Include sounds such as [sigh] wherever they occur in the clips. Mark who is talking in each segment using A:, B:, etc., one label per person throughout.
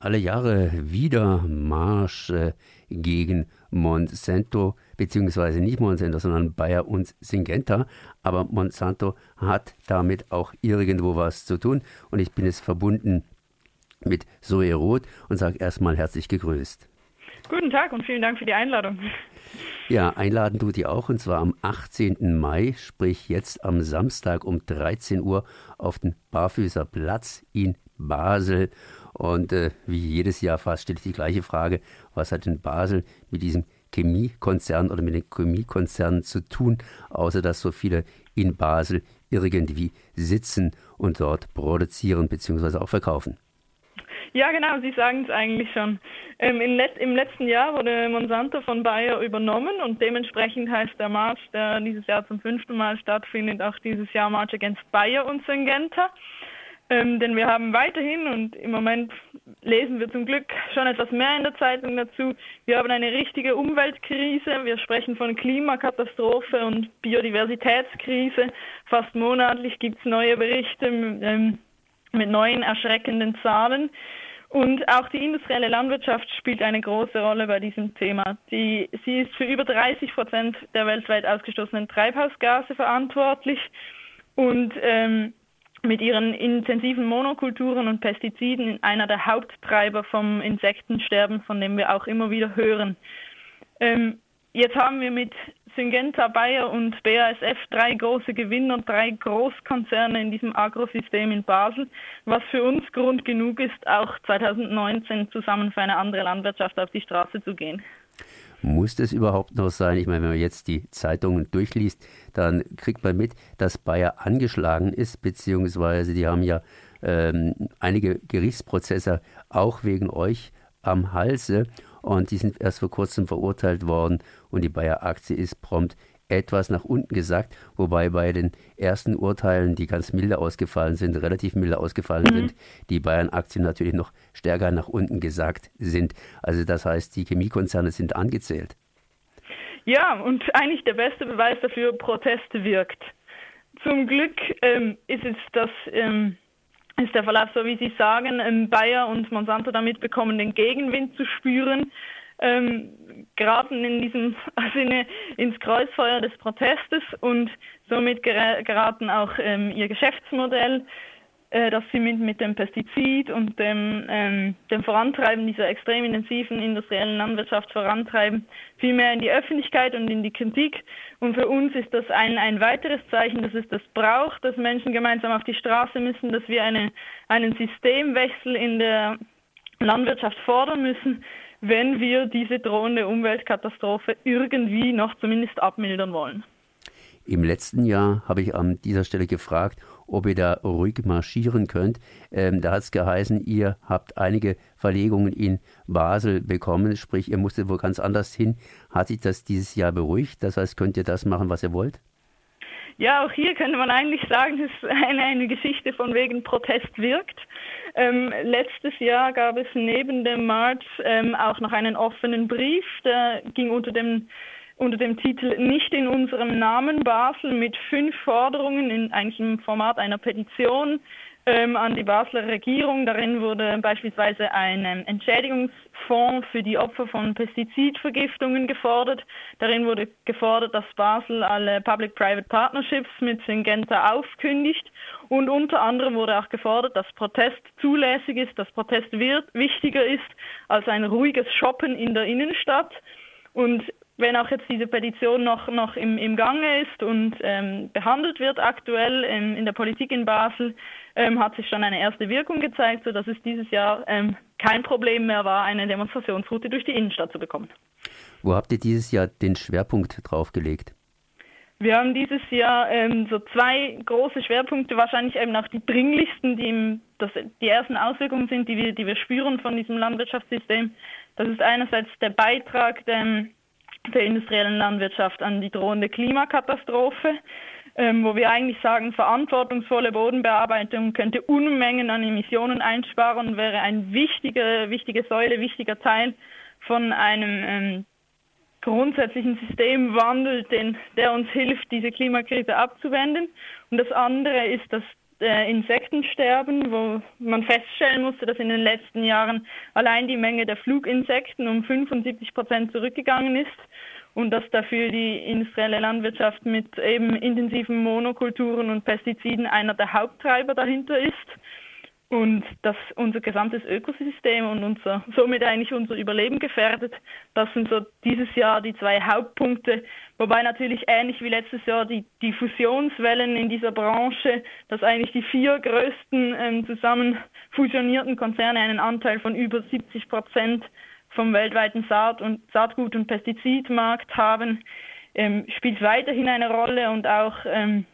A: alle Jahre wieder Marsch äh, gegen Monsanto, beziehungsweise nicht Monsanto, sondern Bayer und Syngenta. Aber Monsanto hat damit auch irgendwo was zu tun. Und ich bin es verbunden mit Zoe Roth und sage erstmal herzlich gegrüßt.
B: Guten Tag und vielen Dank für die Einladung.
A: Ja, einladen tut ihr auch und zwar am 18. Mai, sprich jetzt am Samstag um 13 Uhr auf den Barfüßer Platz in Basel. Und äh, wie jedes Jahr fast stelle ich die gleiche Frage, was hat denn Basel mit diesem Chemiekonzern oder mit den Chemiekonzernen zu tun, außer dass so viele in Basel irgendwie sitzen und dort produzieren bzw. auch verkaufen?
B: Ja, genau, Sie sagen es eigentlich schon. Ähm, Let Im letzten Jahr wurde Monsanto von Bayer übernommen und dementsprechend heißt der March, der dieses Jahr zum fünften Mal stattfindet, auch dieses Jahr March Against Bayer und Syngenta. Ähm, denn wir haben weiterhin und im Moment lesen wir zum Glück schon etwas mehr in der Zeitung dazu. Wir haben eine richtige Umweltkrise. Wir sprechen von Klimakatastrophe und Biodiversitätskrise. Fast monatlich gibt es neue Berichte ähm, mit neuen erschreckenden Zahlen. Und auch die industrielle Landwirtschaft spielt eine große Rolle bei diesem Thema. Die, sie ist für über 30 Prozent der weltweit ausgestoßenen Treibhausgase verantwortlich. Und ähm, mit ihren intensiven Monokulturen und Pestiziden einer der Haupttreiber vom Insektensterben, von dem wir auch immer wieder hören. Ähm, jetzt haben wir mit Syngenta, Bayer und BASF drei große Gewinner, drei Großkonzerne in diesem Agrosystem in Basel, was für uns Grund genug ist, auch 2019 zusammen für eine andere Landwirtschaft auf die Straße zu gehen.
A: Muss das überhaupt noch sein? Ich meine, wenn man jetzt die Zeitungen durchliest, dann kriegt man mit, dass Bayer angeschlagen ist, beziehungsweise die haben ja ähm, einige Gerichtsprozesse auch wegen euch am Halse und die sind erst vor kurzem verurteilt worden und die Bayer-Aktie ist prompt etwas nach unten gesagt, wobei bei den ersten Urteilen, die ganz milde ausgefallen sind, relativ milde ausgefallen mhm. sind, die Bayern-Aktien natürlich noch stärker nach unten gesagt sind. Also das heißt, die Chemiekonzerne sind angezählt.
B: Ja, und eigentlich der beste Beweis dafür, Protest wirkt. Zum Glück ähm, ist es das ähm, ist der Verlauf so, wie Sie sagen, ähm, Bayer und Monsanto damit bekommen, den Gegenwind zu spüren ähm, geraten in diesem [laughs] Sinne ins Kreuzfeuer des Protestes und somit geraten auch ähm, ihr Geschäftsmodell, äh, das sie mit, mit dem Pestizid und dem, ähm, dem Vorantreiben dieser extrem intensiven industriellen Landwirtschaft vorantreiben, viel mehr in die Öffentlichkeit und in die Kritik. Und für uns ist das ein, ein weiteres Zeichen, dass es das braucht, dass Menschen gemeinsam auf die Straße müssen, dass wir eine, einen Systemwechsel in der Landwirtschaft fordern müssen, wenn wir diese drohende Umweltkatastrophe irgendwie noch zumindest abmildern wollen.
A: Im letzten Jahr habe ich an dieser Stelle gefragt, ob ihr da ruhig marschieren könnt. Ähm, da hat es geheißen, ihr habt einige Verlegungen in Basel bekommen, sprich, ihr musstet wohl ganz anders hin. Hat sich das dieses Jahr beruhigt? Das heißt, könnt ihr das machen, was ihr wollt?
B: Ja, auch hier könnte man eigentlich sagen, dass eine, eine Geschichte von wegen Protest wirkt. Ähm, letztes Jahr gab es neben dem March ähm, auch noch einen offenen Brief, der ging unter dem unter dem Titel Nicht in unserem Namen Basel mit fünf Forderungen in eigentlich im Format einer Petition ähm, an die Basler Regierung. Darin wurde beispielsweise ein ähm, Entschädigungsfonds für die Opfer von Pestizidvergiftungen gefordert. Darin wurde gefordert, dass Basel alle Public-Private Partnerships mit Syngenta aufkündigt. Und unter anderem wurde auch gefordert, dass Protest zulässig ist, dass Protest wird, wichtiger ist als ein ruhiges Shoppen in der Innenstadt. Und wenn auch jetzt diese Petition noch, noch im, im Gange ist und ähm, behandelt wird aktuell in, in der Politik in Basel, ähm, hat sich schon eine erste Wirkung gezeigt, sodass es dieses Jahr ähm, kein Problem mehr war, eine Demonstrationsroute durch die Innenstadt zu bekommen.
A: Wo habt ihr dieses Jahr den Schwerpunkt drauf gelegt?
B: Wir haben dieses Jahr ähm, so zwei große Schwerpunkte, wahrscheinlich eben auch die dringlichsten, die im, das, die ersten Auswirkungen sind, die wir, die wir spüren von diesem Landwirtschaftssystem. Das ist einerseits der Beitrag der, der industriellen Landwirtschaft an die drohende Klimakatastrophe ähm, wo wir eigentlich sagen, verantwortungsvolle Bodenbearbeitung könnte Unmengen an Emissionen einsparen und wäre ein wichtiger, wichtige Säule, wichtiger Teil von einem ähm, grundsätzlichen Systemwandel, den, der uns hilft, diese Klimakrise abzuwenden. Und das andere ist das äh, Insektensterben, wo man feststellen musste, dass in den letzten Jahren allein die Menge der Fluginsekten um 75 Prozent zurückgegangen ist und dass dafür die industrielle Landwirtschaft mit eben intensiven Monokulturen und Pestiziden einer der Haupttreiber dahinter ist und dass unser gesamtes Ökosystem und unser, somit eigentlich unser Überleben gefährdet. Das sind so dieses Jahr die zwei Hauptpunkte, wobei natürlich ähnlich wie letztes Jahr die, die Fusionswellen in dieser Branche, dass eigentlich die vier größten ähm, zusammen fusionierten Konzerne einen Anteil von über 70 Prozent vom weltweiten Saat- und Saatgut- und Pestizidmarkt haben, ähm, spielt weiterhin eine Rolle und auch ähm,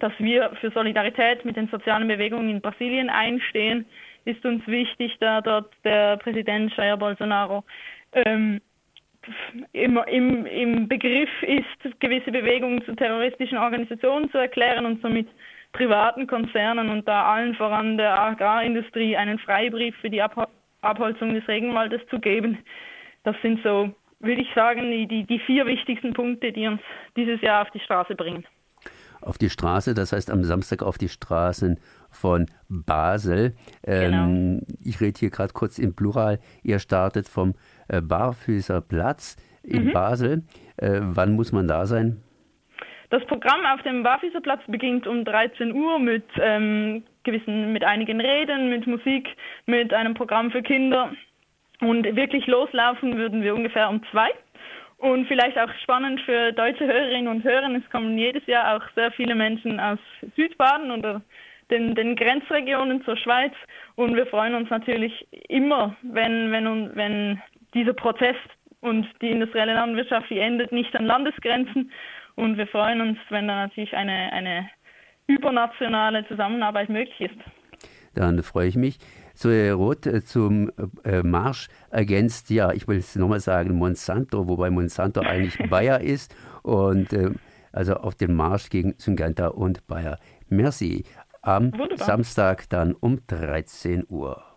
B: dass wir für Solidarität mit den sozialen Bewegungen in Brasilien einstehen, ist uns wichtig, da dort der Präsident Jair Bolsonaro ähm, im, im, im Begriff ist, gewisse Bewegungen zu terroristischen Organisationen zu erklären und somit privaten Konzernen und da allen voran der Agrarindustrie einen Freibrief für die Ab Abholzung des Regenwaldes zu geben. Das sind so, würde ich sagen, die, die vier wichtigsten Punkte, die uns dieses Jahr auf die Straße bringen
A: auf die Straße, das heißt am Samstag auf die Straßen von Basel. Ähm, genau. Ich rede hier gerade kurz im Plural. Ihr startet vom äh, Barfüßerplatz in mhm. Basel. Äh, wann muss man da sein?
B: Das Programm auf dem Barfüßerplatz beginnt um 13 Uhr mit ähm, gewissen, mit einigen Reden, mit Musik, mit einem Programm für Kinder. Und wirklich loslaufen würden wir ungefähr um zwei. Und vielleicht auch spannend für deutsche Hörerinnen und Hörer, es kommen jedes Jahr auch sehr viele Menschen aus Südbaden oder den, den Grenzregionen zur Schweiz. Und wir freuen uns natürlich immer, wenn, wenn, wenn dieser Prozess und die industrielle Landwirtschaft, die endet nicht an Landesgrenzen. Und wir freuen uns, wenn da natürlich eine, eine übernationale Zusammenarbeit möglich ist.
A: Dann freue ich mich. So, Herr Roth, äh, zum äh, Marsch ergänzt, ja, ich will es nochmal sagen, Monsanto, wobei Monsanto [laughs] eigentlich Bayer ist und äh, also auf den Marsch gegen Syngenta und Bayer. Merci. Am Wunderbar. Samstag dann um 13 Uhr.